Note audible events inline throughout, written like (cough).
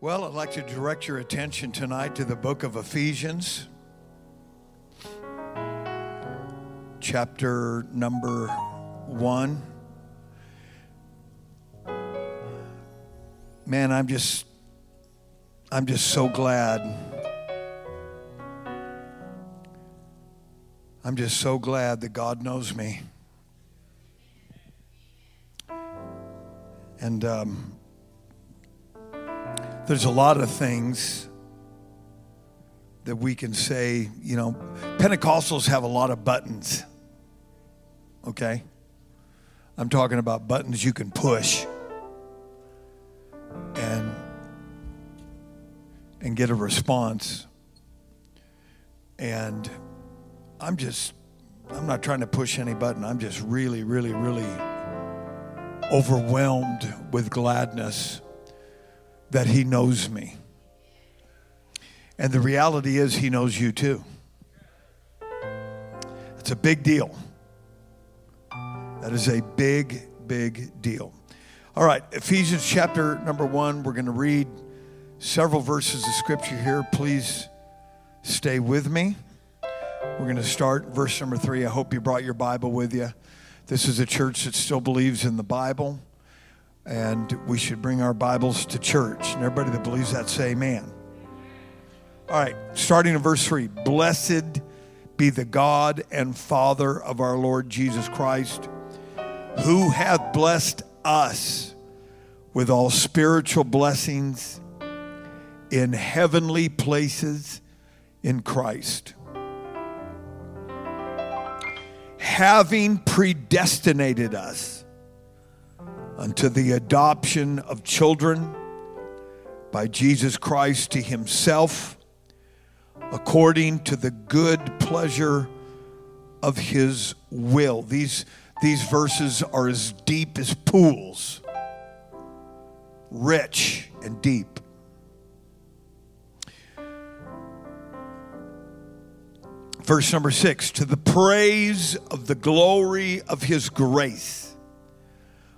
Well, I'd like to direct your attention tonight to the book of Ephesians, chapter number one. Man, I'm just I'm just so glad. I'm just so glad that God knows me. And um, there's a lot of things that we can say, you know, Pentecostals have a lot of buttons. Okay? I'm talking about buttons you can push and and get a response. And I'm just I'm not trying to push any button. I'm just really really really overwhelmed with gladness that He knows me. And the reality is, He knows you too. It's a big deal. That is a big, big deal. All right, Ephesians chapter number one, we're going to read several verses of scripture here. Please stay with me. We're going to start verse number three. I hope you brought your Bible with you. This is a church that still believes in the Bible and we should bring our Bibles to church. And everybody that believes that, say amen. All right, starting in verse 3 Blessed be the God and Father of our Lord Jesus Christ, who hath blessed us with all spiritual blessings in heavenly places in Christ. Having predestinated us unto the adoption of children by Jesus Christ to himself, according to the good pleasure of his will. These, these verses are as deep as pools, rich and deep. Verse number six to the praise of the glory of his grace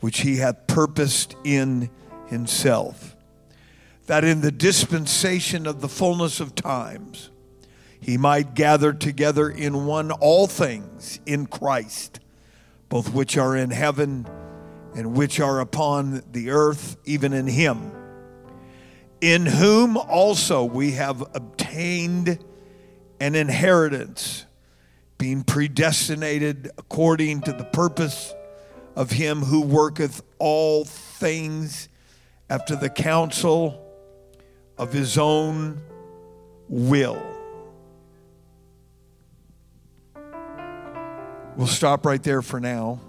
which he hath purposed in himself, that in the dispensation of the fullness of times he might gather together in one all things in Christ, both which are in heaven and which are upon the earth, even in him, in whom also we have obtained an inheritance, being predestinated according to the purpose of him who worketh all things after the counsel of his own will. We'll stop right there for now.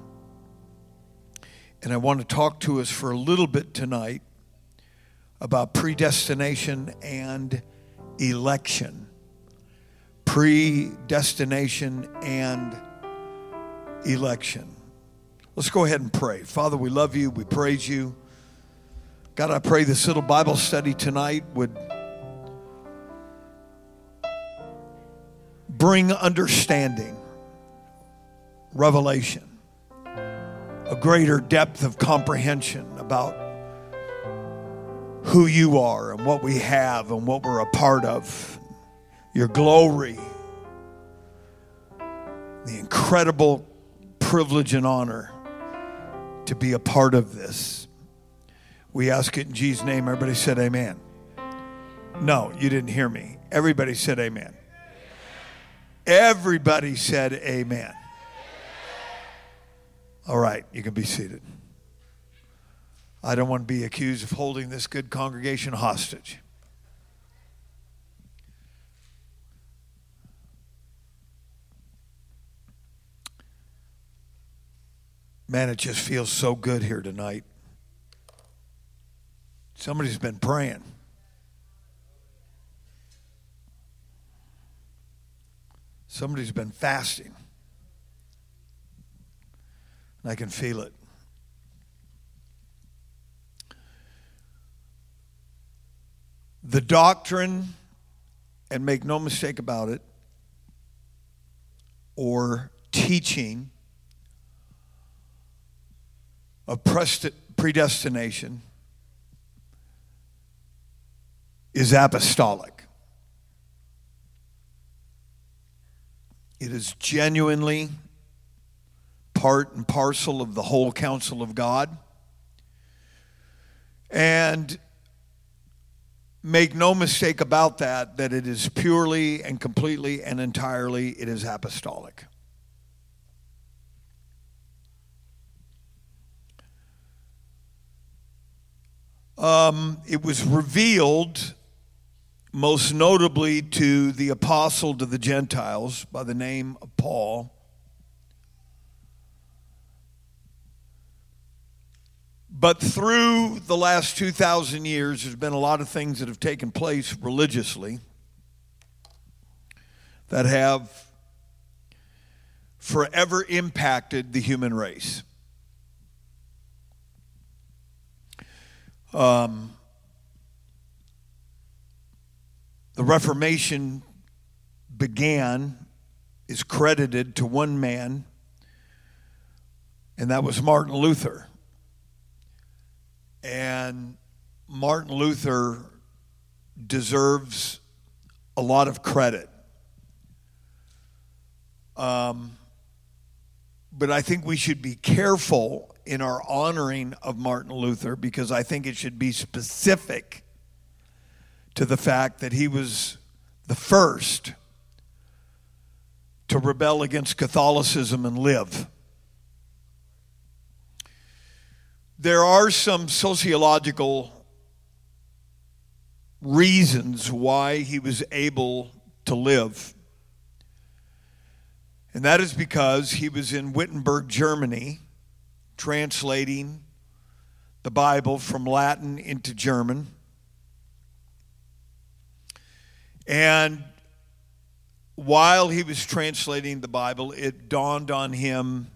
And I want to talk to us for a little bit tonight about predestination and election. Predestination and election. Let's go ahead and pray. Father, we love you. We praise you. God, I pray this little Bible study tonight would bring understanding, revelation, a greater depth of comprehension about who you are and what we have and what we're a part of, your glory, the incredible privilege and honor to be a part of this. We ask it in Jesus' name. Everybody said amen. No, you didn't hear me. Everybody said amen. Everybody said amen. All right, you can be seated. I don't want to be accused of holding this good congregation hostage. Man, it just feels so good here tonight. Somebody's been praying. Somebody's been fasting. And I can feel it. The doctrine, and make no mistake about it, or teaching of predestination is apostolic. It is genuinely part and parcel of the whole counsel of God. And make no mistake about that that it is purely and completely and entirely it is apostolic. Um, it was revealed most notably to the apostle to the Gentiles by the name of Paul. But through the last 2,000 years, there's been a lot of things that have taken place religiously that have forever impacted the human race. Um, the Reformation began, is credited to one man, and that was Martin Luther. And Martin Luther deserves a lot of credit. Um, but I think we should be careful in our honoring of Martin Luther because I think it should be specific to the fact that he was the first to rebel against Catholicism and live. There are some sociological reasons why he was able to live. And that is because he was in Wittenberg, Germany, translating the Bible from Latin into German. And while he was translating the Bible, it dawned on him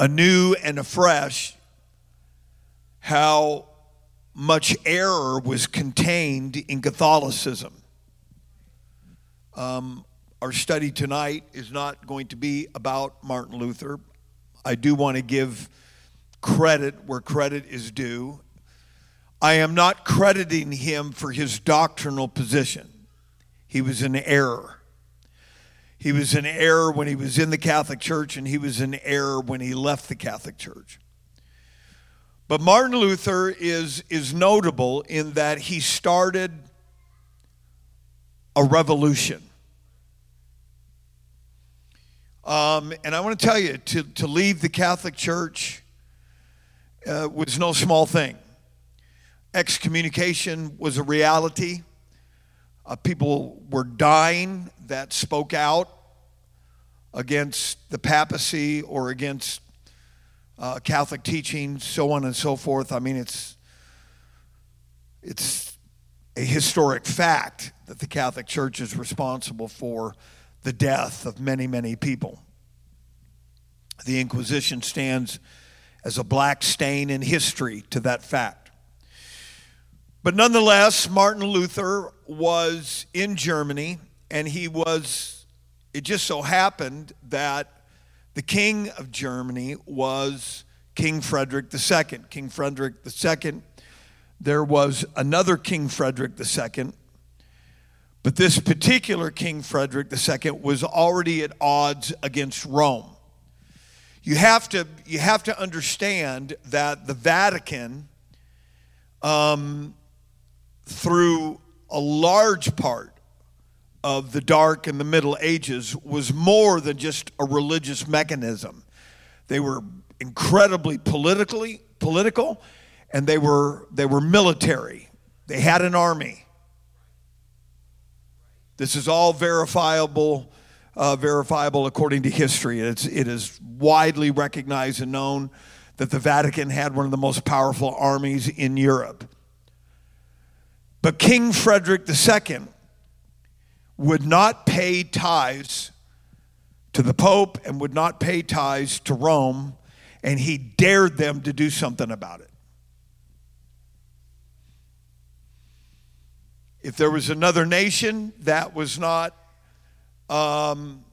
anew and afresh how much error was contained in Catholicism. Um, our study tonight is not going to be about Martin Luther. I do want to give credit where credit is due. I am not crediting him for his doctrinal position. He was in error. He was in error when he was in the Catholic Church, and he was in error when he left the Catholic Church. But Martin Luther is, is notable in that he started a revolution. Um, and I want to tell you, to, to leave the Catholic Church uh, was no small thing. Excommunication was a reality. Uh, people were dying that spoke out against the papacy or against uh, Catholic teaching, so on and so forth. I mean, it's it's a historic fact that the Catholic Church is responsible for the death of many, many people. The Inquisition stands as a black stain in history to that fact. But nonetheless, Martin Luther was in Germany, and he was, it just so happened that the king of Germany was King Frederick II. King Frederick II, there was another King Frederick II, but this particular King Frederick II was already at odds against Rome. You have to, you have to understand that the Vatican, um, through a large part of the Dark and the Middle Ages was more than just a religious mechanism. They were incredibly politically political, and they were they were military. They had an army. This is all verifiable, uh, verifiable according to history. It's it is widely recognized and known that the Vatican had one of the most powerful armies in Europe. But King Frederick II would not pay tithes to the Pope and would not pay tithes to Rome, and he dared them to do something about it. If there was another nation that was not um,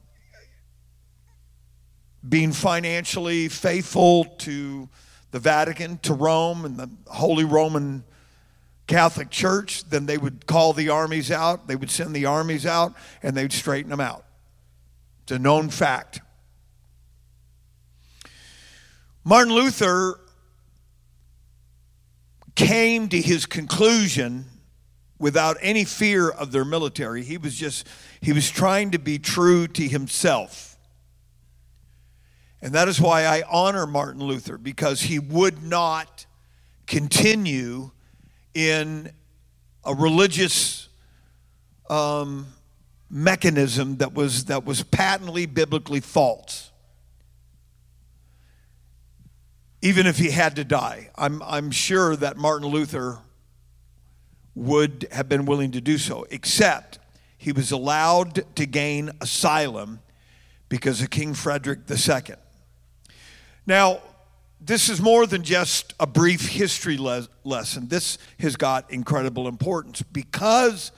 being financially faithful to the Vatican, to Rome, and the Holy Roman Catholic Church, then they would call the armies out, they would send the armies out, and they'd straighten them out. It's a known fact. Martin Luther came to his conclusion without any fear of their military. He was just, he was trying to be true to himself. And that is why I honor Martin Luther, because he would not continue in a religious um, mechanism that was, that was patently biblically false. Even if he had to die, I'm, I'm sure that Martin Luther would have been willing to do so, except he was allowed to gain asylum because of King Frederick II. Now, this is more than just a brief history le- lesson. This has got incredible importance because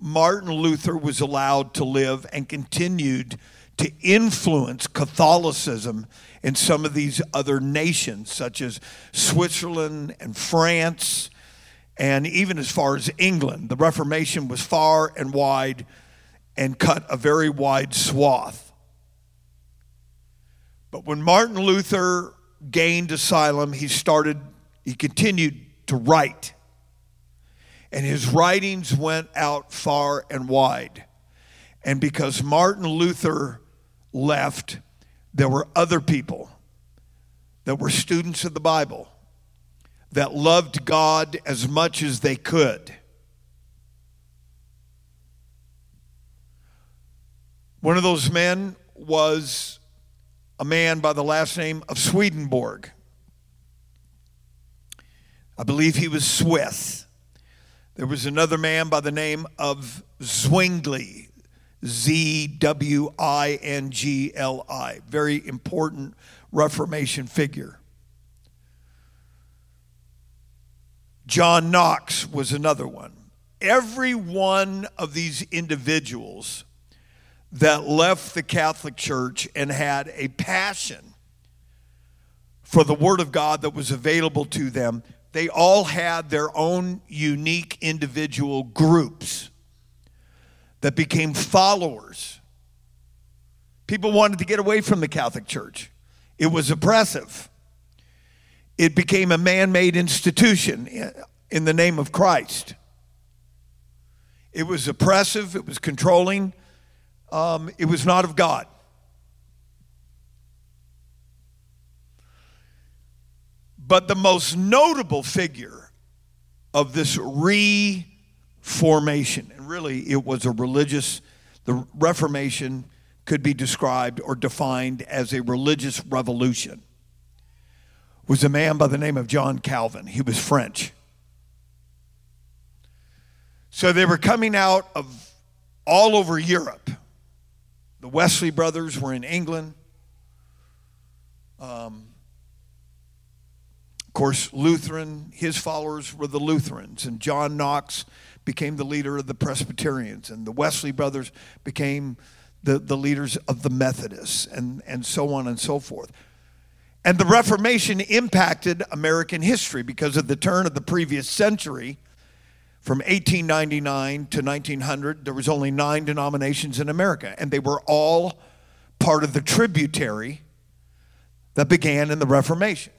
Martin Luther was allowed to live and continued to influence Catholicism in some of these other nations, such as Switzerland and France and even as far as England. The Reformation was far and wide and cut a very wide swath. But when Martin Luther gained asylum, he started, he continued to write. And his writings went out far and wide. And because Martin Luther left, there were other people that were students of the Bible that loved God as much as they could. One of those men was a man by the last name of Swedenborg. I believe he was Swiss. There was another man by the name of Zwingli, Z W I N G L I. Very important Reformation figure. John Knox was another one. Every one of these individuals that left the Catholic Church and had a passion for the Word of God that was available to them, they all had their own unique individual groups that became followers. People wanted to get away from the Catholic Church, it was oppressive it became a man made institution in the name of Christ. It was oppressive, it was controlling, um, it was not of God. But the most notable figure of this reformation, and really it was a religious, the Reformation could be described or defined as a religious revolution was a man by the name of John Calvin. He was French. So they were coming out of all over Europe. The Wesley brothers were in England. Um, of course, Lutheran, his followers were the Lutherans, and John Knox became the leader of the Presbyterians, and the Wesley brothers became the, the leaders of the Methodists, and, and so on and so forth. And the Reformation impacted American history because of the turn of the previous century. From 1899 to 1900, there was only nine denominations in America, and they were all part of the tributary that began in the Reformation.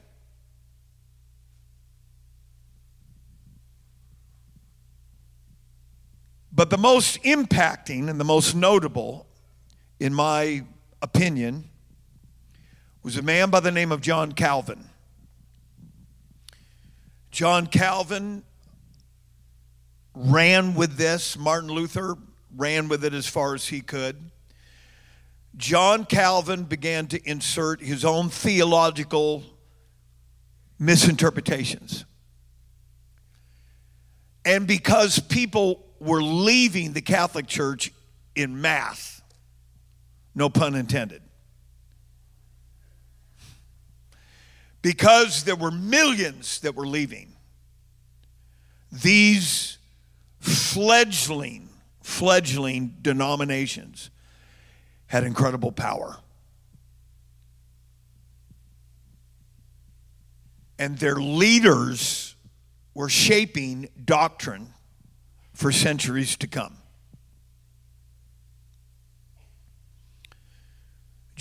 But the most impacting and the most notable, in my opinion, was a man by the name of John Calvin. John Calvin ran with this. Martin Luther ran with it as far as he could. John Calvin began to insert his own theological misinterpretations. And because people were leaving the Catholic Church in mass. No pun intended. Because there were millions that were leaving, these fledgling, fledgling denominations had incredible power. And their leaders were shaping doctrine for centuries to come.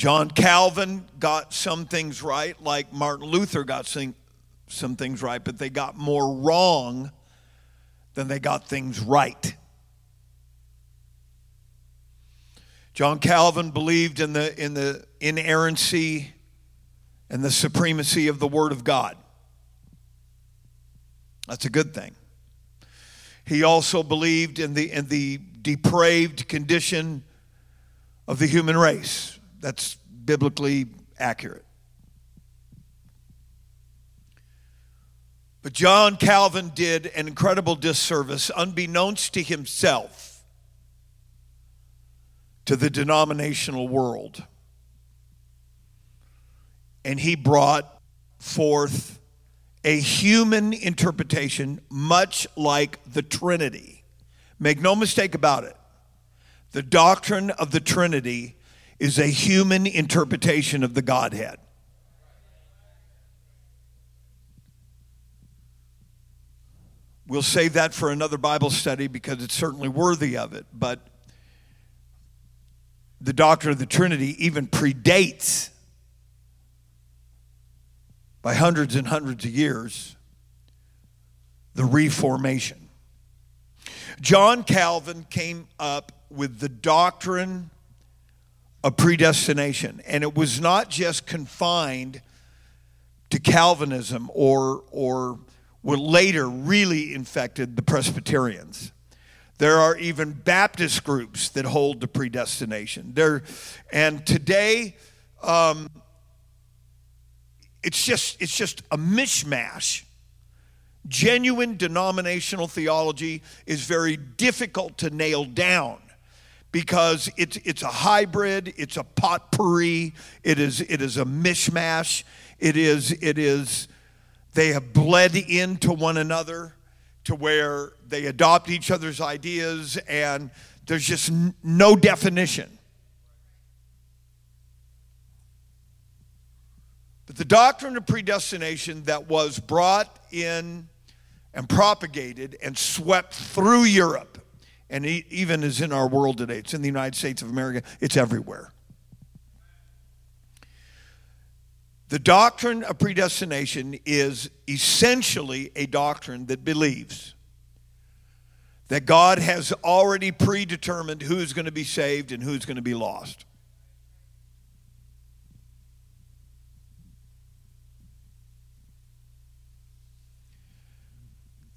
John Calvin got some things right, like Martin Luther got some, some things right, but they got more wrong than they got things right. John Calvin believed in the, in the inerrancy and the supremacy of the Word of God. That's a good thing. He also believed in the, in the depraved condition of the human race. That's biblically accurate. But John Calvin did an incredible disservice, unbeknownst to himself, to the denominational world. And he brought forth a human interpretation, much like the Trinity. Make no mistake about it. The doctrine of the Trinity is a human interpretation of the Godhead. We'll save that for another Bible study because it's certainly worthy of it. But the doctrine of the Trinity even predates by hundreds and hundreds of years the Reformation. John Calvin came up with the doctrine of predestination, and it was not just confined to Calvinism or, or what later really infected the Presbyterians. There are even Baptist groups that hold to predestination. There, and today, um, it's just it's just a mishmash. Genuine denominational theology is very difficult to nail down because it's it's a hybrid, it's a potpourri, it is it is a mishmash. It is it is they have bled into one another to where they adopt each other's ideas and there's just no definition. But the doctrine of predestination that was brought in and propagated and swept through Europe, and even is in our world today, it's in the United States of America, it's everywhere. The doctrine of predestination is essentially a doctrine that believes that God has already predetermined who's going to be saved and who's going to be lost.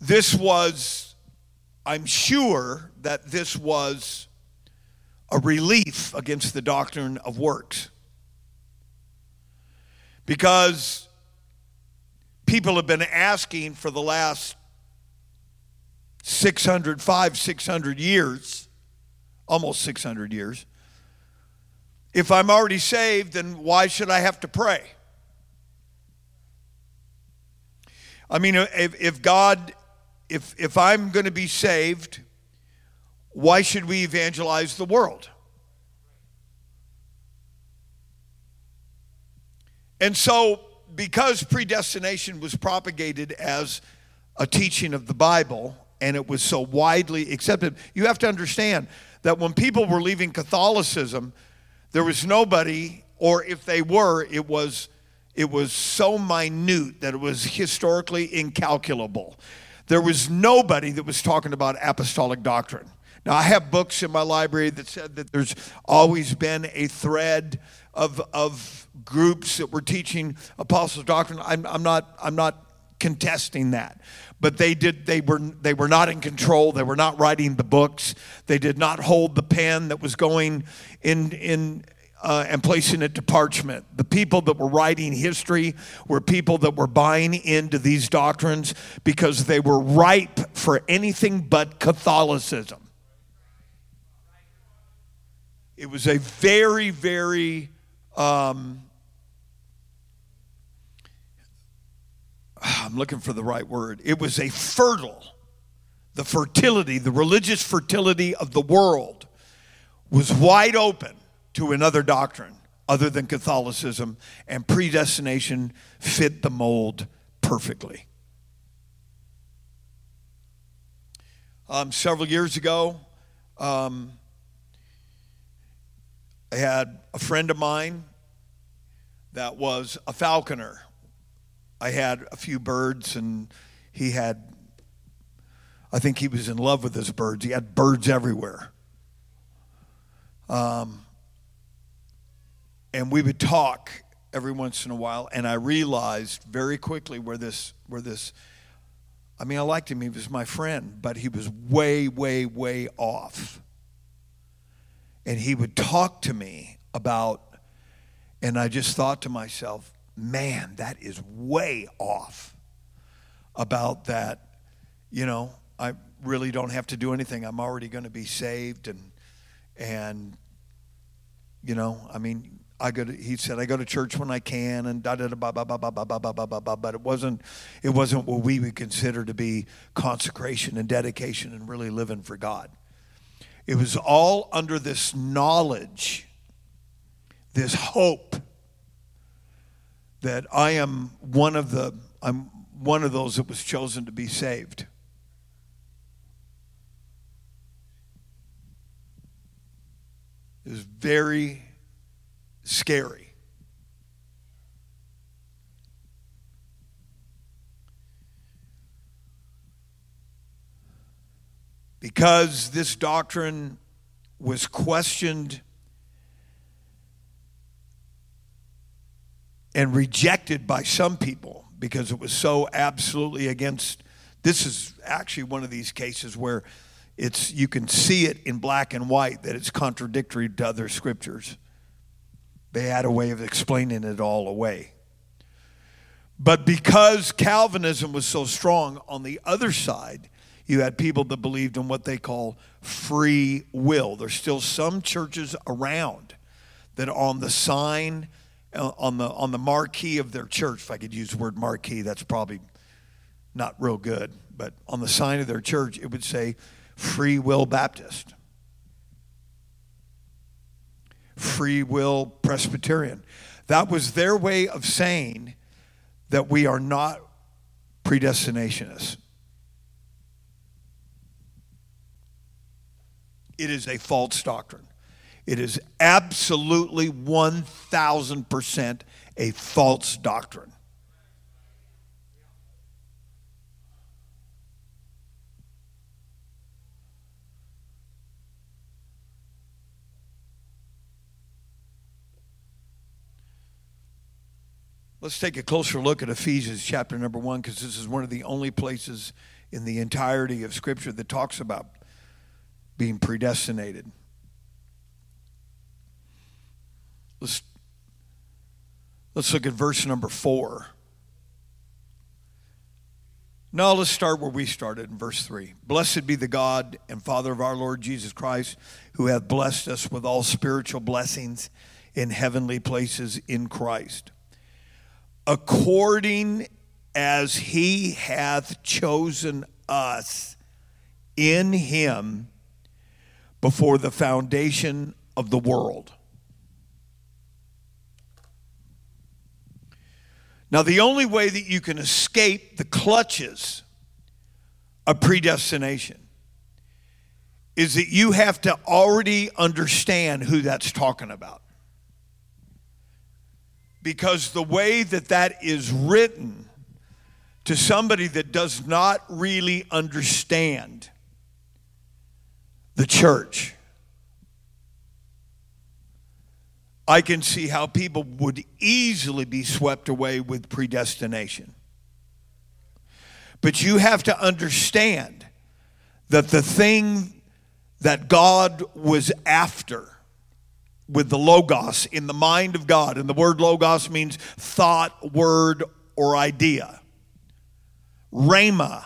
This was, I'm sure that this was a relief against the doctrine of works. Because people have been asking for the last 600, 500, 600 years, almost 600 years, if I'm already saved, then why should I have to pray? I mean, if, if God, if, if I'm going to be saved, why should we evangelize the world? And so, because predestination was propagated as a teaching of the Bible and it was so widely accepted, you have to understand that when people were leaving Catholicism, there was nobody, or if they were, it was it was so minute that it was historically incalculable. There was nobody that was talking about apostolic doctrine. Now, I have books in my library that said that there's always been a thread of, of groups that were teaching apostles' doctrine. I'm, I'm, not, I'm not contesting that. But they did they were they were not in control. They were not writing the books. They did not hold the pen that was going in in uh, and placing it to parchment. The people that were writing history were people that were buying into these doctrines because they were ripe for anything but Catholicism. it was a very, very um, (sighs) I'm looking for the right word. It was a fertile, the fertility, the religious fertility of the world was wide open to another doctrine other than Catholicism, and predestination fit the mold perfectly. Um, several years ago, um, I had a friend of mine that was a falconer. I had a few birds, and he had, I think he was in love with his birds. He had birds everywhere. Um, and we would talk every once in a while, and I realized very quickly where this, where this, I mean, I liked him. He was my friend, but he was way, way, way off. And he would talk to me about, and I just thought to myself, man, that is way off about that. You know, I really don't have to do anything. I'm already going to be saved, and and you know, I mean, I go to, he said, I go to church when I can and da da da ba ba ba ba ba ba ba ba ba ba but it wasn't it wasn't what we would consider to be consecration and dedication and really living for God. It was all under this knowledge, this hope that I am one of the I'm one of those that was chosen to be saved. It was very scary. Because this doctrine was questioned and rejected by some people because it was so absolutely against this is actually one of these cases where it's you can see it in black and white that it's contradictory to other scriptures they had a way of explaining it all away. But because Calvinism was so strong on the other side, you had people that believed in what they call free will. There's still some churches around that on the sign, uh, on the on the marquee of their church, if I could use the word marquee, that's probably not real good, but on the sign of their church, it would say Free Will Baptist free will Presbyterian. That was their way of saying that we are not predestinationists. It is a false doctrine. It is absolutely 1,000% a false doctrine. Let's take a closer look at Ephesians chapter number one, because this is one of the only places in the entirety of Scripture that talks about being predestinated. Let's, let's look at verse number four. Now let's start where we started in verse 3. Blessed be the God and Father of our Lord Jesus Christ, who hath blessed us with all spiritual blessings in heavenly places in Christ according as he hath chosen us in him before the foundation of the world. Now, the only way that you can escape the clutches of predestination is that you have to already understand who that's talking about because the way that that is written to somebody that does not really understand the church, I can see how people would easily be swept away with predestination. But you have to understand that the thing that God was after with the Logos in the mind of God. And the word Logos means thought, word, or idea. Rhema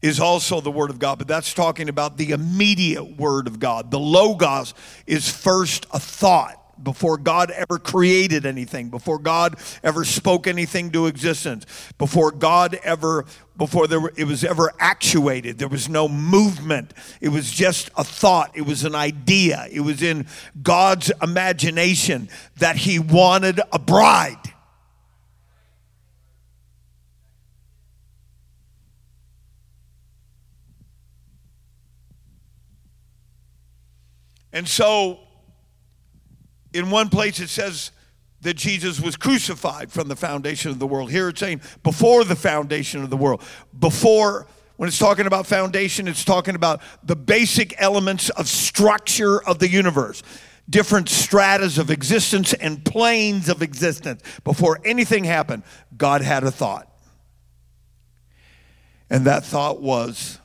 is also the Word of God, but that's talking about the immediate Word of God. The Logos is first a thought before God ever created anything, before God ever spoke anything to existence, before God ever, before there were, it was ever actuated. There was no movement. It was just a thought. It was an idea. It was in God's imagination that He wanted a bride. And so in one place it says that Jesus was crucified from the foundation of the world. Here it's saying before the foundation of the world. Before, when it's talking about foundation, it's talking about the basic elements of structure of the universe, different stratas of existence and planes of existence. Before anything happened, God had a thought. And that thought was,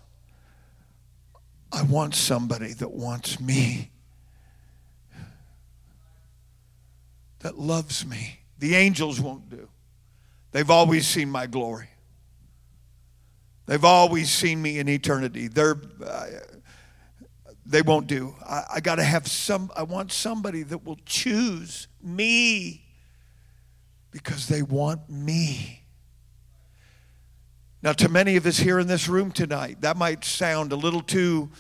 I want somebody that wants me. That loves me. The angels won't do. They've always seen my glory. They've always seen me in eternity. They're, uh, they won't do. I, I got to have some, I want somebody that will choose me because they want me. Now, to many of us here in this room tonight, that might sound a little too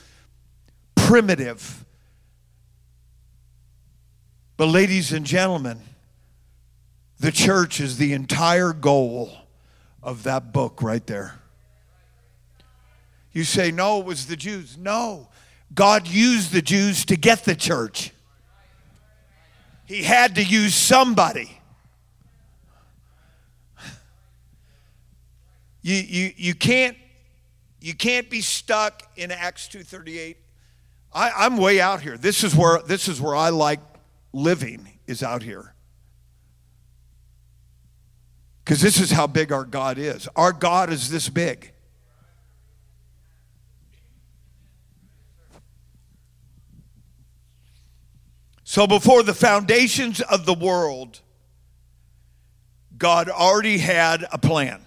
primitive but, ladies and gentlemen, the church is the entire goal of that book right there. You say, no, it was the Jews. No, God used the Jews to get the church. He had to use somebody. You, you, you, can't, you can't be stuck in Acts 2.38. I, I'm way out here. This is where, this is where I like living is out here. Because this is how big our God is. Our God is this big. So before the foundations of the world, God already had a plan.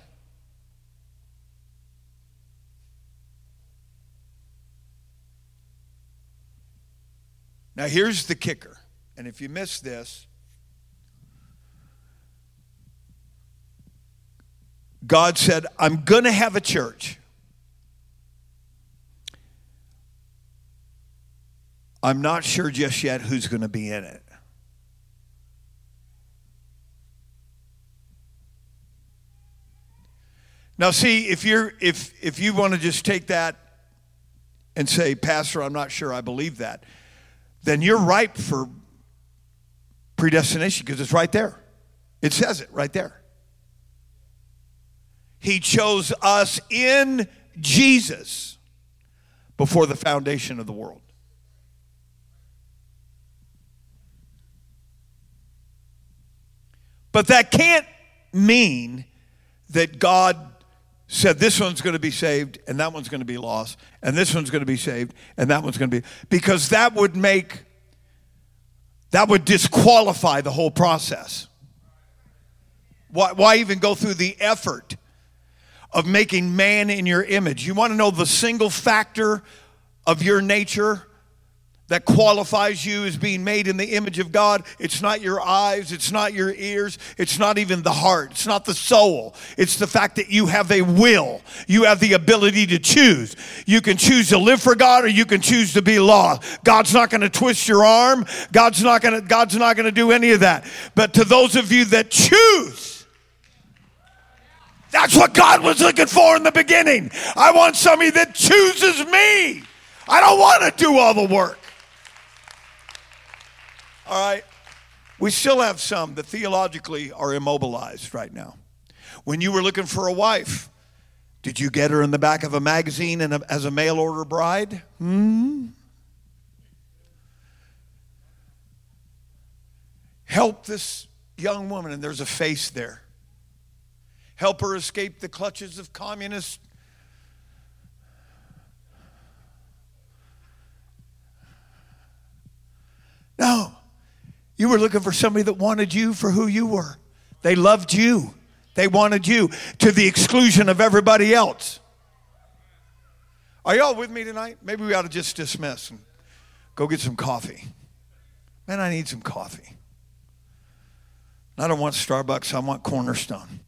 Now, here's the kicker and if you miss this, God said, I'm going to have a church. I'm not sure just yet who's going to be in it. Now see, if you're if if you want to just take that and say, "Pastor, I'm not sure I believe that." Then you're ripe for predestination because it's right there. It says it right there. He chose us in Jesus before the foundation of the world. But that can't mean that God said this one's going to be saved and that one's going to be lost and this one's going to be saved and that one's going to be because that would make that would disqualify the whole process. Why, why even go through the effort of making man in your image? You want to know the single factor of your nature that qualifies you as being made in the image of God. It's not your eyes, it's not your ears, it's not even the heart, it's not the soul. It's the fact that you have a will. You have the ability to choose. You can choose to live for God or you can choose to be lost. God's not going to twist your arm. God's not going to God's not going to do any of that. But to those of you that choose that's what God was looking for in the beginning. I want somebody that chooses me. I don't want to do all the work. All right? We still have some that theologically are immobilized right now. When you were looking for a wife, did you get her in the back of a magazine and as a mail order bride? Hmm? Help this young woman, and there's a face there. Help her escape the clutches of communist No. You were looking for somebody that wanted you for who you were. They loved you. They wanted you to the exclusion of everybody else. Are y'all with me tonight? Maybe we ought to just dismiss and go get some coffee. Man, I need some coffee. I don't want Starbucks, I want Cornerstone.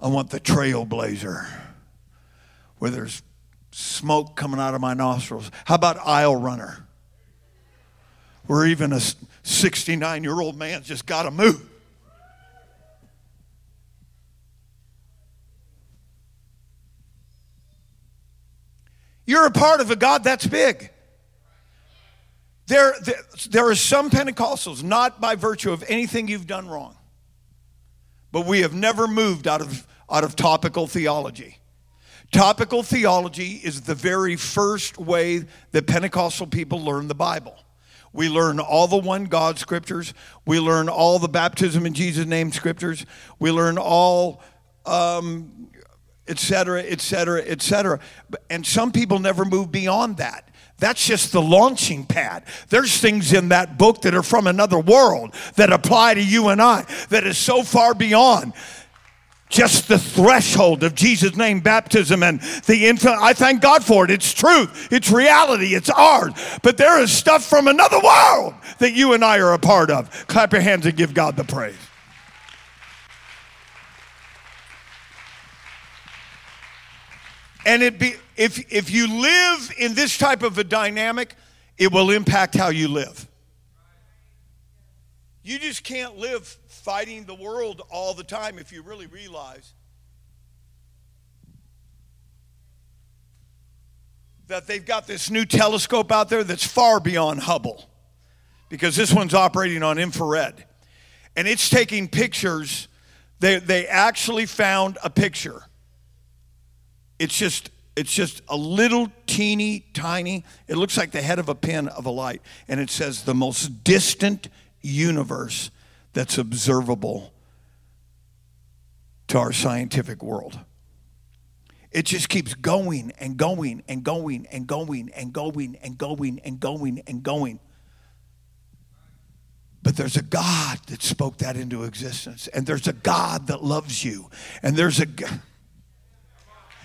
I want the trailblazer where there's smoke coming out of my nostrils. How about aisle runner? Where even a 69 year old man's just got to move. You're a part of a God that's big. There, there, there are some Pentecostals, not by virtue of anything you've done wrong, but we have never moved out of, out of topical theology. Topical theology is the very first way that Pentecostal people learn the Bible. We learn all the one God scriptures. We learn all the baptism in Jesus' name scriptures. We learn all, um, et cetera, et cetera, et cetera. And some people never move beyond that. That's just the launching pad. There's things in that book that are from another world that apply to you and I that is so far beyond just the threshold of Jesus' name baptism and the infant. I thank God for it. It's truth, it's reality, it's ours. But there is stuff from another world that you and I are a part of. Clap your hands and give God the praise. And it be if if you live in this type of a dynamic, it will impact how you live. You just can't live fighting the world all the time if you really realize that they've got this new telescope out there that's far beyond Hubble because this one's operating on infrared and it's taking pictures. They, they actually found a picture it's just it's just a little teeny tiny it looks like the head of a pin of a light and it says the most distant universe that's observable to our scientific world. It just keeps going and going and going and going and going and going and going and going. But there's a God that spoke that into existence, and there's a God that loves you, and there's a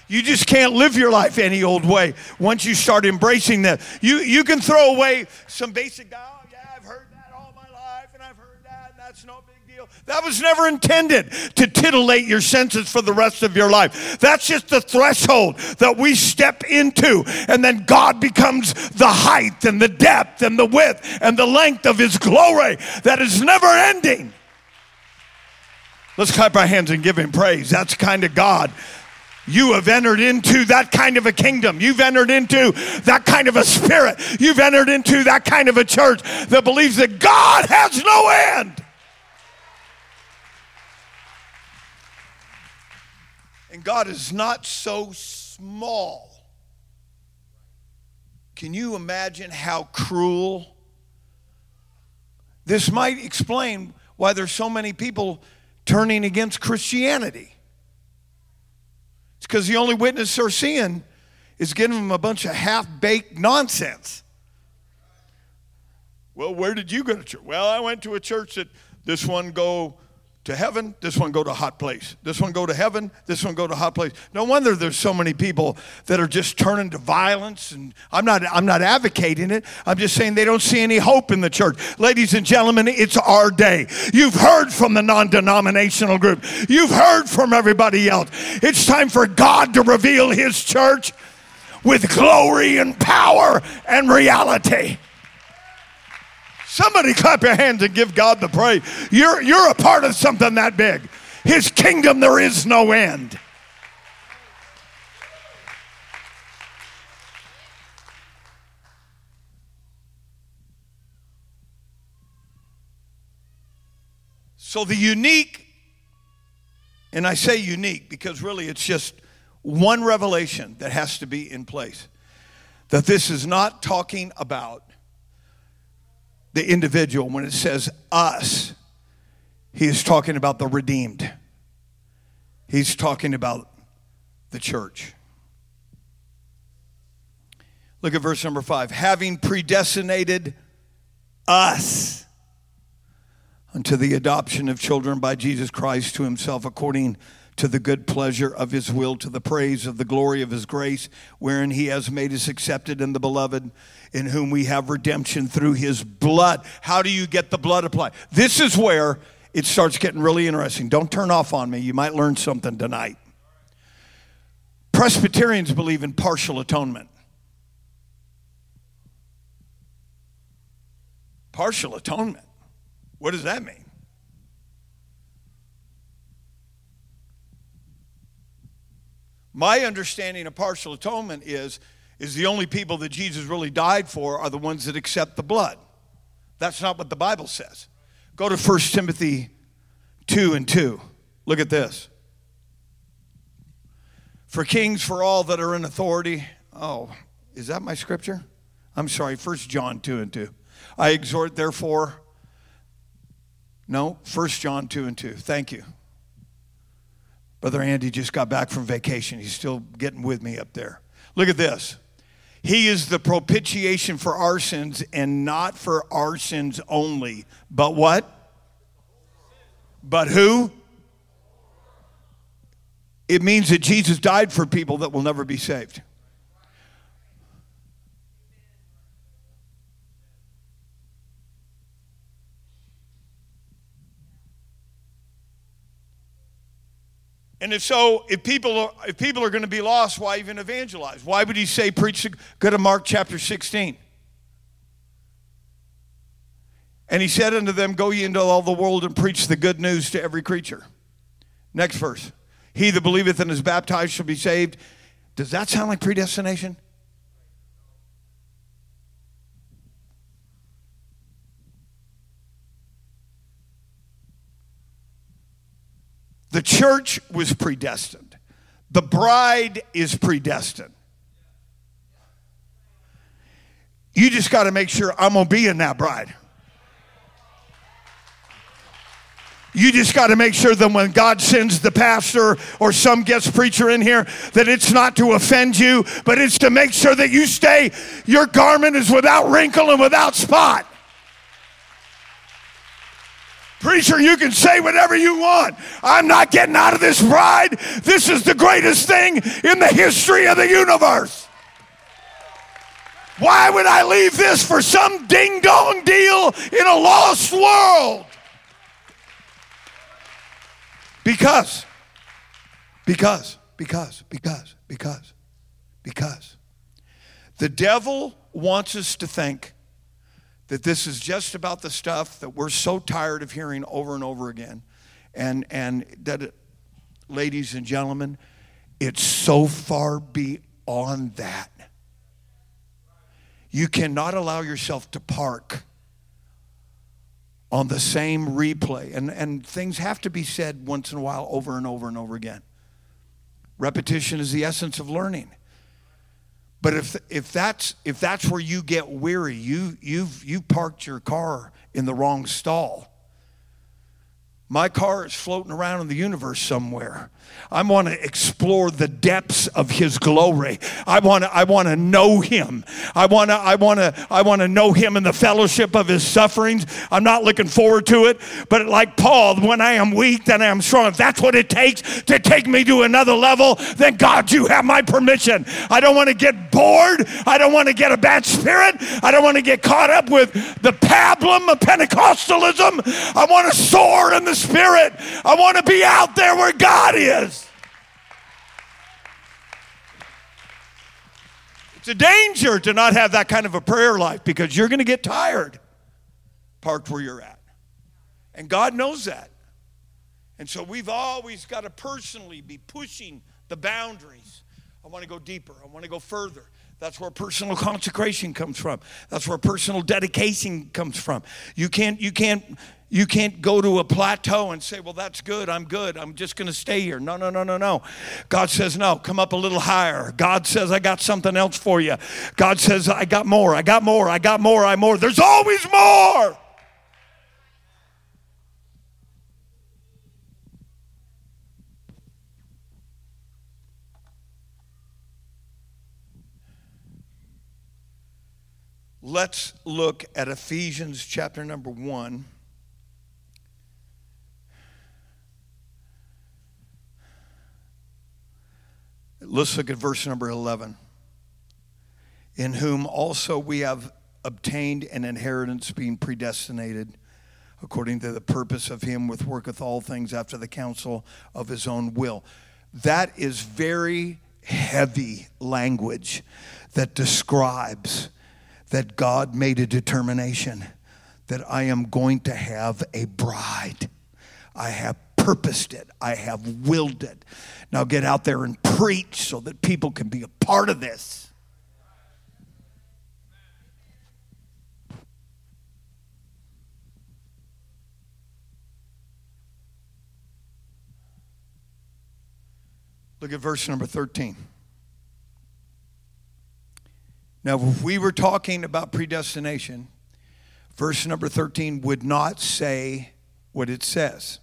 you just can't live your life any old way once you start embracing that. You, you can throw away some basic, oh, yeah, I've heard that all my life, and I've heard that, and that's no big deal. That was never intended to titillate your senses for the rest of your life. That's just the threshold that we step into, and then God becomes the height and the depth and the width and the length of His glory that is never ending. Let's clap our hands and give Him praise. That's kind of God you have entered into that kind of a kingdom. You've entered into that kind of a spirit. You've entered into that kind of a church that believes that God has no end. God is not so small. Can you imagine how cruel? This might explain why there's so many people turning against Christianity. It's because the only witness they're seeing is giving them a bunch of half baked nonsense. Well, where did you go to church? Well, I went to a church that this one go to heaven, this one go to hot place. This one go to heaven, this one go to hot place. No wonder there's so many people that are just turning to violence and I'm not I'm not advocating it. I'm just saying they don't see any hope in the church. Ladies and gentlemen, it's our day. You've heard from the non-denominational group. You've heard from everybody else. It's time for God to reveal his church with glory and power and reality. Somebody clap your hands and give God the praise. You're, you're a part of something that big. His kingdom, there is no end. So the unique, and I say unique because really it's just one revelation that has to be in place. That this is not talking about the individual. When it says us, he is talking about the redeemed, he's talking about the church. Look at verse number five. Having predestinated us unto the adoption of children by Jesus Christ to himself according to the good pleasure of his will, to the praise of the glory of his grace, wherein he has made us accepted in the beloved, in whom we have redemption through his blood. How do you get the blood applied? This is where it starts getting really interesting. Don't turn off on me. You might learn something tonight. Presbyterians believe in partial atonement. Partial atonement. What does that mean? My understanding of partial atonement is, is the only people that Jesus really died for are the ones that accept the blood. That's not what the Bible says. Go to 1 Timothy 2 and 2. Look at this. For kings, for all that are in authority. Oh, is that my scripture? I'm sorry, 1 John 2 and 2. I exhort, therefore. No, 1 John 2 and 2. Thank you. Brother Andy just got back from vacation. He's still getting with me up there. Look at this. He is the propitiation for our sins and not for our sins only. But what? But who? It means that Jesus died for people that will never be saved. And if so, if people are, if people are going to be lost, why even evangelize? Why would he say preach? Go to Mark chapter 16. And he said unto them, Go ye into all the world and preach the good news to every creature. Next verse. He that believeth and is baptized shall be saved. Does that sound like predestination? The church was predestined. The bride is predestined. You just got to make sure I'm going to be in that bride. You just got to make sure that when God sends the pastor or some guest preacher in here, that it's not to offend you, but it's to make sure that you stay, your garment is without wrinkle and without spot. Preacher, you can say whatever you want. I'm not getting out of this ride. This is the greatest thing in the history of the universe. Why would I leave this for some ding dong deal in a lost world? Because, because, because, because, because, because. The devil wants us to think that this is just about the stuff that we're so tired of hearing over and over again. And, and that, it, ladies and gentlemen, it's so far beyond that. You cannot allow yourself to park on the same replay. And, and things have to be said once in a while over and over and over again. Repetition is the essence of learning. But if, if, that's, if that's where you get weary, you, you've, you parked your car in the wrong stall. My car is floating around in the universe somewhere. I want to explore the depths of his glory. I want to I want to know him. I want to I want to I want to know him in the fellowship of his sufferings. I'm not looking forward to it, but like Paul, when I am weak, then I am strong. If that's what it takes to take me to another level, then God, you have my permission. I don't want to get bored. I don't want to get a bad spirit. I don't want to get caught up with the pablum of Pentecostalism. I want to soar in the spirit. I want to be out there where God is. It's a danger to not have that kind of a prayer life because you're going to get tired parked where you're at. And God knows that. And so we've always got to personally be pushing the boundaries. I want to go deeper, I want to go further. That's where personal consecration comes from. That's where personal dedication comes from. You can't you can't you can't go to a plateau and say, Well, that's good. I'm good. I'm just going to stay here. No, no, no, no, no. God says, No, come up a little higher. God says, I got something else for you. God says, I got more. I got more. I got more. I more. There's always more. Let's look at Ephesians chapter number 1. Let's look at verse number 11. In whom also we have obtained an inheritance, being predestinated according to the purpose of him which worketh all things after the counsel of his own will. That is very heavy language that describes that God made a determination that I am going to have a bride. I have purposed it, I have willed it. Now get out there and preach so that people can be a part of this. Look at verse number 13. Now, if we were talking about predestination, verse number 13 would not say what it says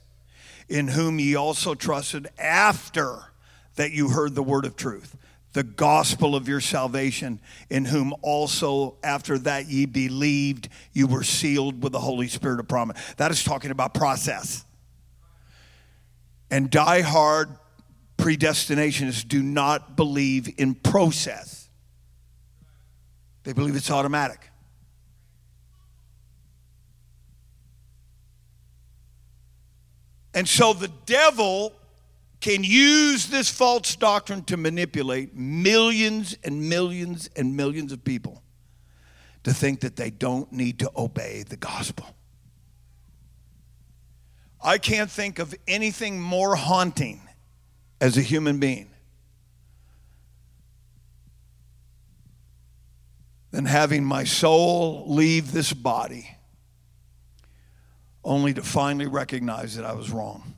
in whom ye also trusted after that you heard the word of truth, the gospel of your salvation, in whom also after that ye believed, you were sealed with the Holy Spirit of promise. That is talking about process. And die hard predestinationists do not believe in process, they believe it's automatic. And so the devil can use this false doctrine to manipulate millions and millions and millions of people to think that they don't need to obey the gospel. I can't think of anything more haunting as a human being than having my soul leave this body only to finally recognize that I was wrong.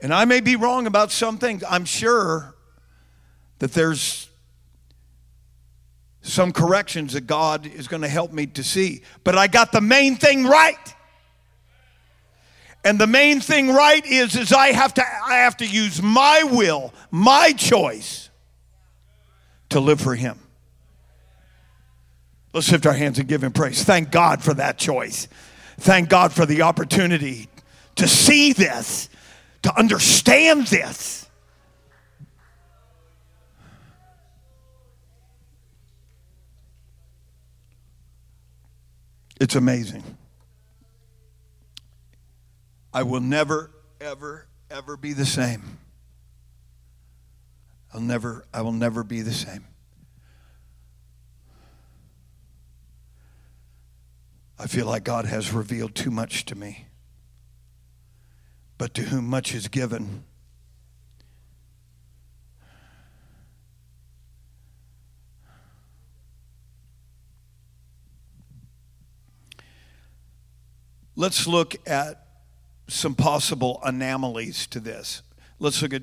And I may be wrong about some things. I'm sure that there's some corrections that God is going to help me to see. But I got the main thing right. And the main thing right is is I have to I have to use my will, my choice to live for him. Let's lift our hands and give him praise. Thank God for that choice. Thank God for the opportunity to see this, to understand this. It's amazing. I will never, ever, ever be the same. I'll never, I will never be the same. I feel like God has revealed too much to me. But to whom much is given, let's look at some possible anomalies to this. Let's look at,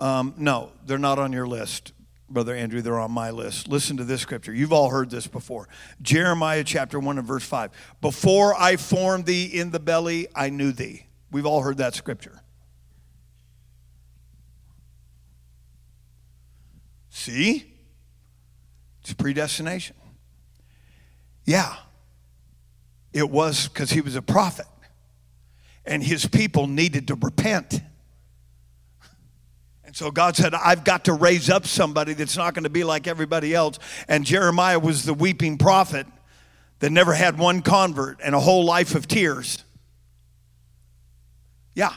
um, no, they're not on your list. Brother Andrew, they're on my list. Listen to this scripture. You've all heard this before. Jeremiah chapter 1 and verse 5. Before I formed thee in the belly, I knew thee. We've all heard that scripture. See? It's predestination. Yeah. It was because he was a prophet and his people needed to repent. So God said, I've got to raise up somebody that's not going to be like everybody else. And Jeremiah was the weeping prophet that never had one convert and a whole life of tears. Yeah.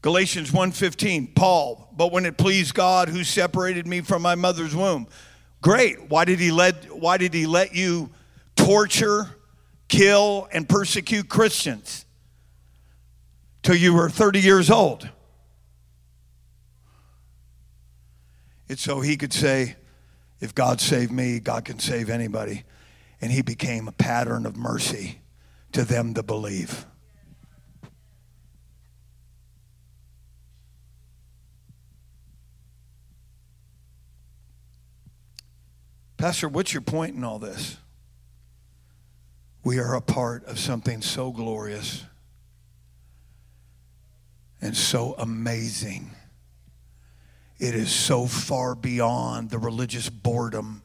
Galatians 1:15, Paul, but when it pleased God who separated me from my mother's womb. Great. Why did he let why did he let you torture, kill and persecute Christians? Till you were 30 years old. It's so he could say, if God saved me, God can save anybody. And he became a pattern of mercy to them that believe. Pastor, what's your point in all this? We are a part of something so glorious and so amazing. It is so far beyond the religious boredom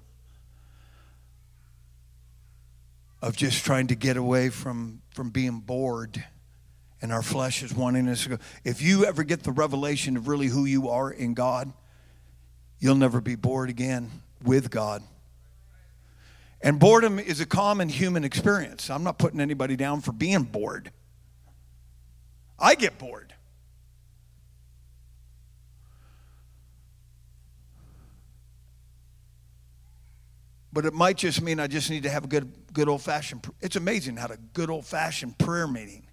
of just trying to get away from, from being bored and our flesh is wanting us to go. If you ever get the revelation of really who you are in God, you'll never be bored again with God. And boredom is a common human experience. I'm not putting anybody down for being bored. I get bored. But it might just mean I just need to have a good, good old fashioned. It's amazing how a good old fashioned prayer meeting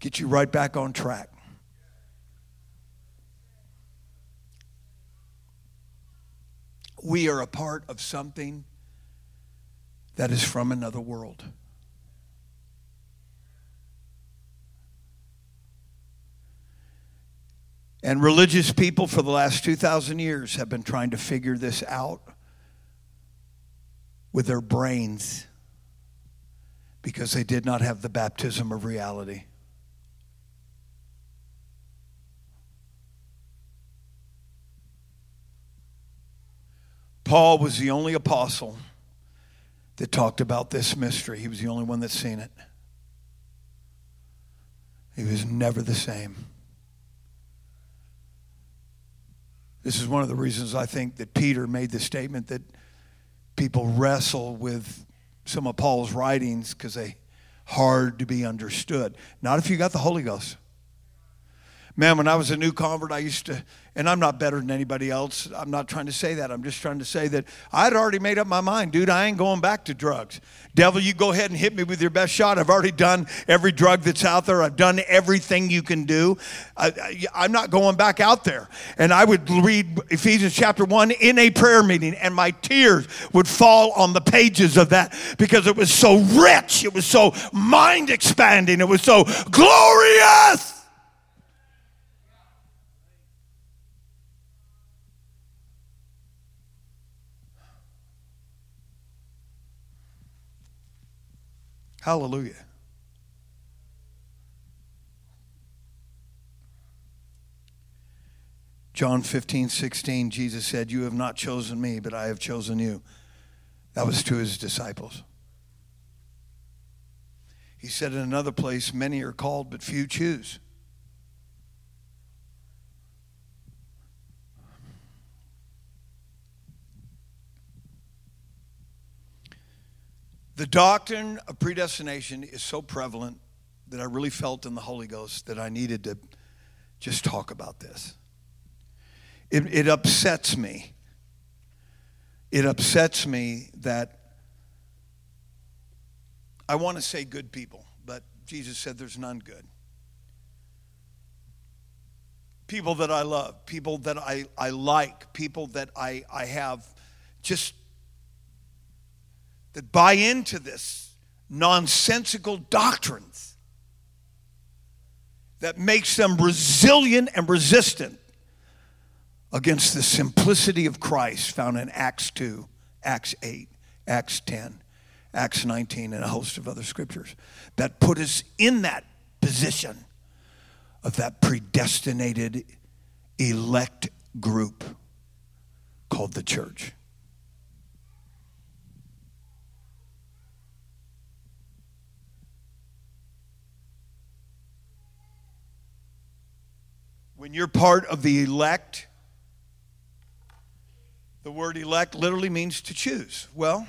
get you right back on track. We are a part of something that is from another world. And religious people for the last 2,000 years have been trying to figure this out with their brains because they did not have the baptism of reality. Paul was the only apostle that talked about this mystery. He was the only one that seen it. He was never the same. This is one of the reasons I think that Peter made the statement that people wrestle with some of Paul's writings because they hard to be understood. Not if you got the Holy Ghost. Man, when I was a new convert, I used to, and I'm not better than anybody else. I'm not trying to say that. I'm just trying to say that I'd already made up my mind, dude, I ain't going back to drugs. Devil, you go ahead and hit me with your best shot. I've already done every drug that's out there, I've done everything you can do. I, am not going back out there. And I would read Ephesians chapter 1 in a prayer meeting, and my tears would fall on the pages of that because it was so rich, it was so mind expanding, it was so glorious. Hallelujah. John 15, 16, Jesus said, You have not chosen me, but I have chosen you. That was to his disciples. He said in another place, Many are called, but few choose. The doctrine of predestination is so prevalent that I really felt in the Holy Ghost that I needed to just talk about this. It, it upsets me. It upsets me that I want to say good people, but Jesus said there's none good. People that I love, people that I, I like, people that I, I have just that buy into this nonsensical doctrines that makes them resilient and resistant against the simplicity of Christ found in Acts 2, Acts 8, Acts 10, Acts 19, and a host of other scriptures that put us in that position of that predestinated elect group called the church. When you're part of the elect, the word elect literally means to choose. Well,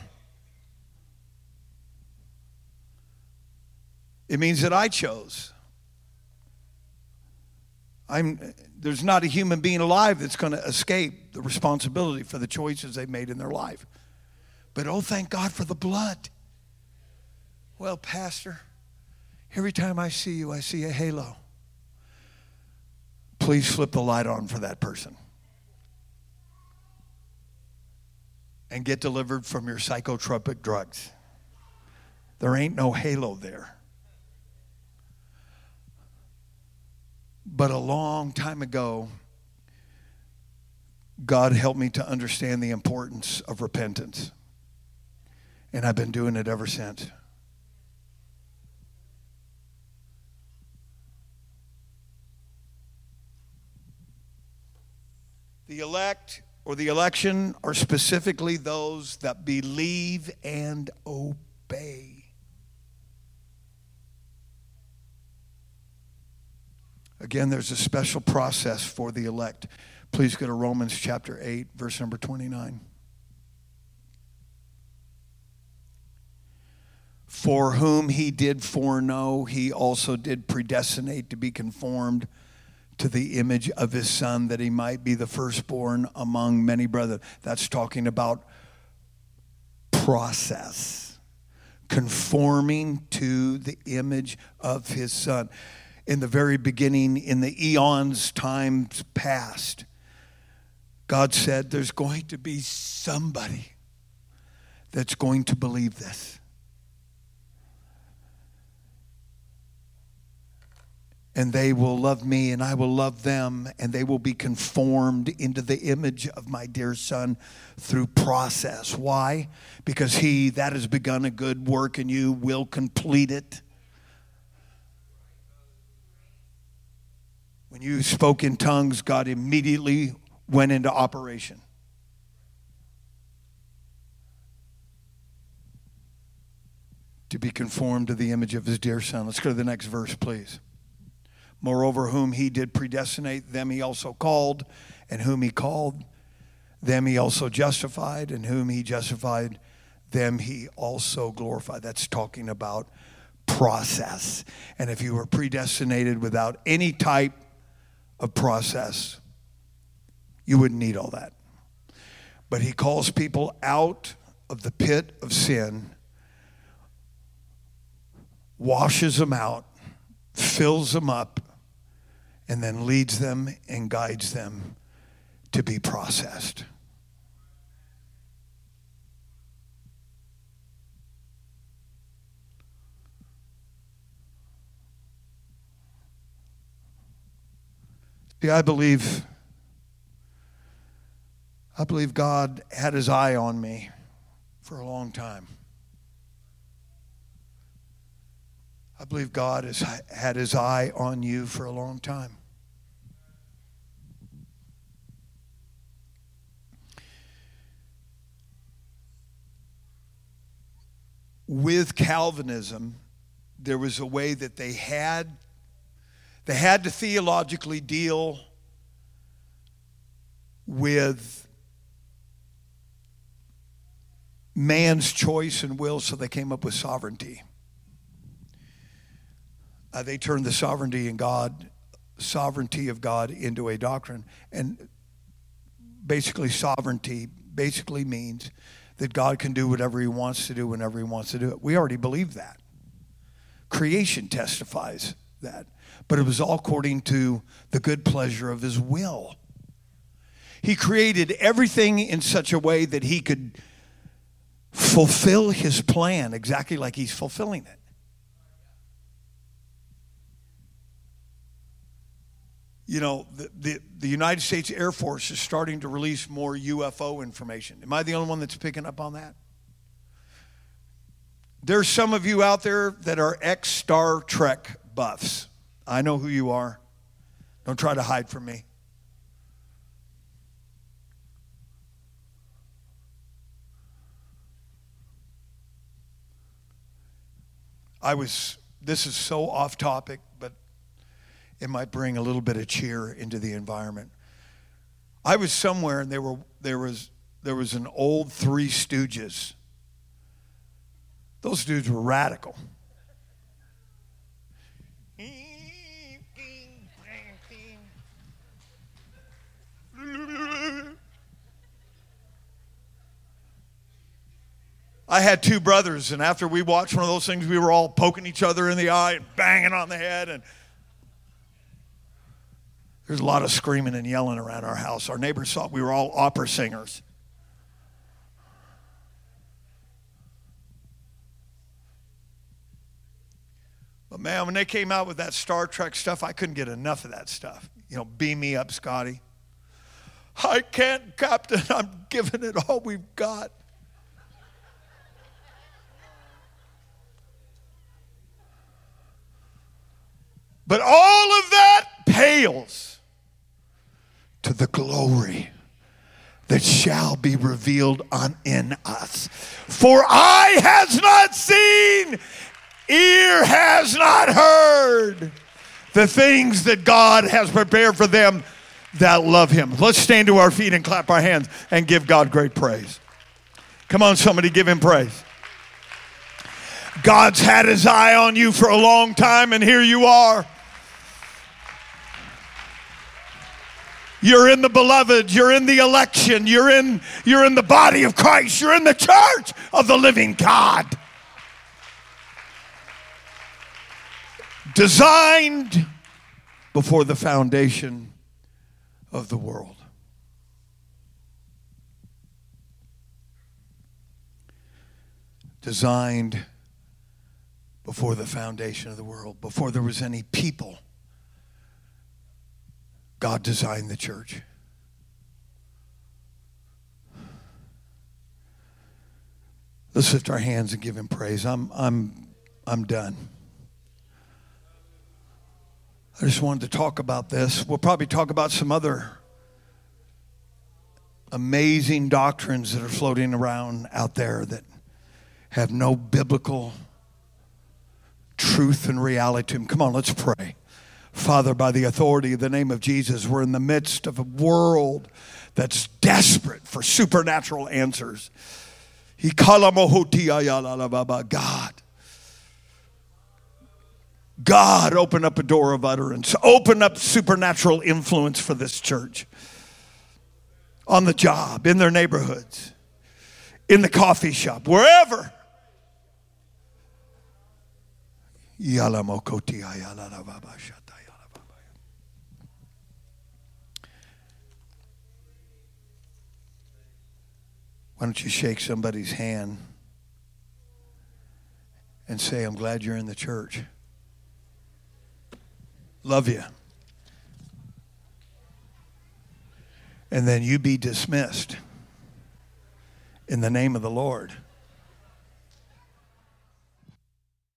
it means that I chose. I'm, there's not a human being alive that's going to escape the responsibility for the choices they've made in their life. But oh, thank God for the blood. Well, Pastor, every time I see you, I see a halo please flip the light on for that person. And get delivered from your psychotropic drugs. There ain't no halo there. But a long time ago, God helped me to understand the importance of repentance. And I've been doing it ever since. The elect or the election are specifically those that believe and obey. Again, there's a special process for the elect. Please go to Romans chapter 8, verse number 29. For whom he did foreknow, he also did predestinate to be conformed to the image of his son, that he might be the firstborn among many brethren. That's talking about process, conforming to the image of his son. In the very beginning, in the eons, times past, God said, There's going to be somebody that's going to believe this. And they will love me and I will love them and they will be conformed into the image of my dear son through process. Why? Because he that has begun a good work in you will complete it. When you spoke in tongues, God immediately went into operation. To be conformed to the image of his dear son. Let's go to the next verse, please. Moreover, whom he did predestinate, them he also called, and whom he called, them he also justified, and whom he justified, them he also glorified. That's talking about process. And if you were predestinated without any type of process, you wouldn't need all that. But he calls people out of the pit of sin, washes them out, fills them up, and then leads them and guides them to be processed. See, I believe I believe God had his eye on me for a long time. I believe God has had his eye on you for a long time. With Calvinism, there was a way that they had they had to theologically deal with man's choice and will, so they came up with sovereignty. Uh, they turned the sovereignty in God, sovereignty of God, into a doctrine, and basically sovereignty basically means that God can do whatever He wants to do whenever He wants to do it. We already believe that. Creation testifies that. But it was all according to the good pleasure of His will. He created everything in such a way that He could fulfill His plan exactly like He's fulfilling it. You know, the, the, the, United States Air Force is starting to release more UFO information. Am I the only one that's picking up on that? There's some of you out there that are ex Star Trek buffs. I know who you are. Don't try to hide from me. I was, this is so off topic, it might bring a little bit of cheer into the environment. I was somewhere and there were there was there was an old Three Stooges. Those dudes were radical. I had two brothers, and after we watched one of those things, we were all poking each other in the eye and banging on the head and there's a lot of screaming and yelling around our house. Our neighbors thought we were all opera singers. But man, when they came out with that Star Trek stuff, I couldn't get enough of that stuff. You know, beam me up, Scotty. I can't, Captain. I'm giving it all we've got. But all of that pales to the glory that shall be revealed on in us. For eye has not seen, ear has not heard the things that God has prepared for them that love Him. Let's stand to our feet and clap our hands and give God great praise. Come on, somebody, give Him praise. God's had His eye on you for a long time, and here you are. You're in the beloved, you're in the election, you're in, you're in the body of Christ, you're in the church of the living God. Designed before the foundation of the world. Designed before the foundation of the world, before there was any people God designed the church. Let's lift our hands and give him praise. I'm, I'm, I'm done. I just wanted to talk about this. We'll probably talk about some other amazing doctrines that are floating around out there that have no biblical truth and reality to them. Come on, let's pray. Father, by the authority of the name of Jesus, we're in the midst of a world that's desperate for supernatural answers. God. God, open up a door of utterance. Open up supernatural influence for this church. On the job, in their neighborhoods, in the coffee shop, wherever. Why don't you shake somebody's hand and say, I'm glad you're in the church. Love you. And then you be dismissed in the name of the Lord.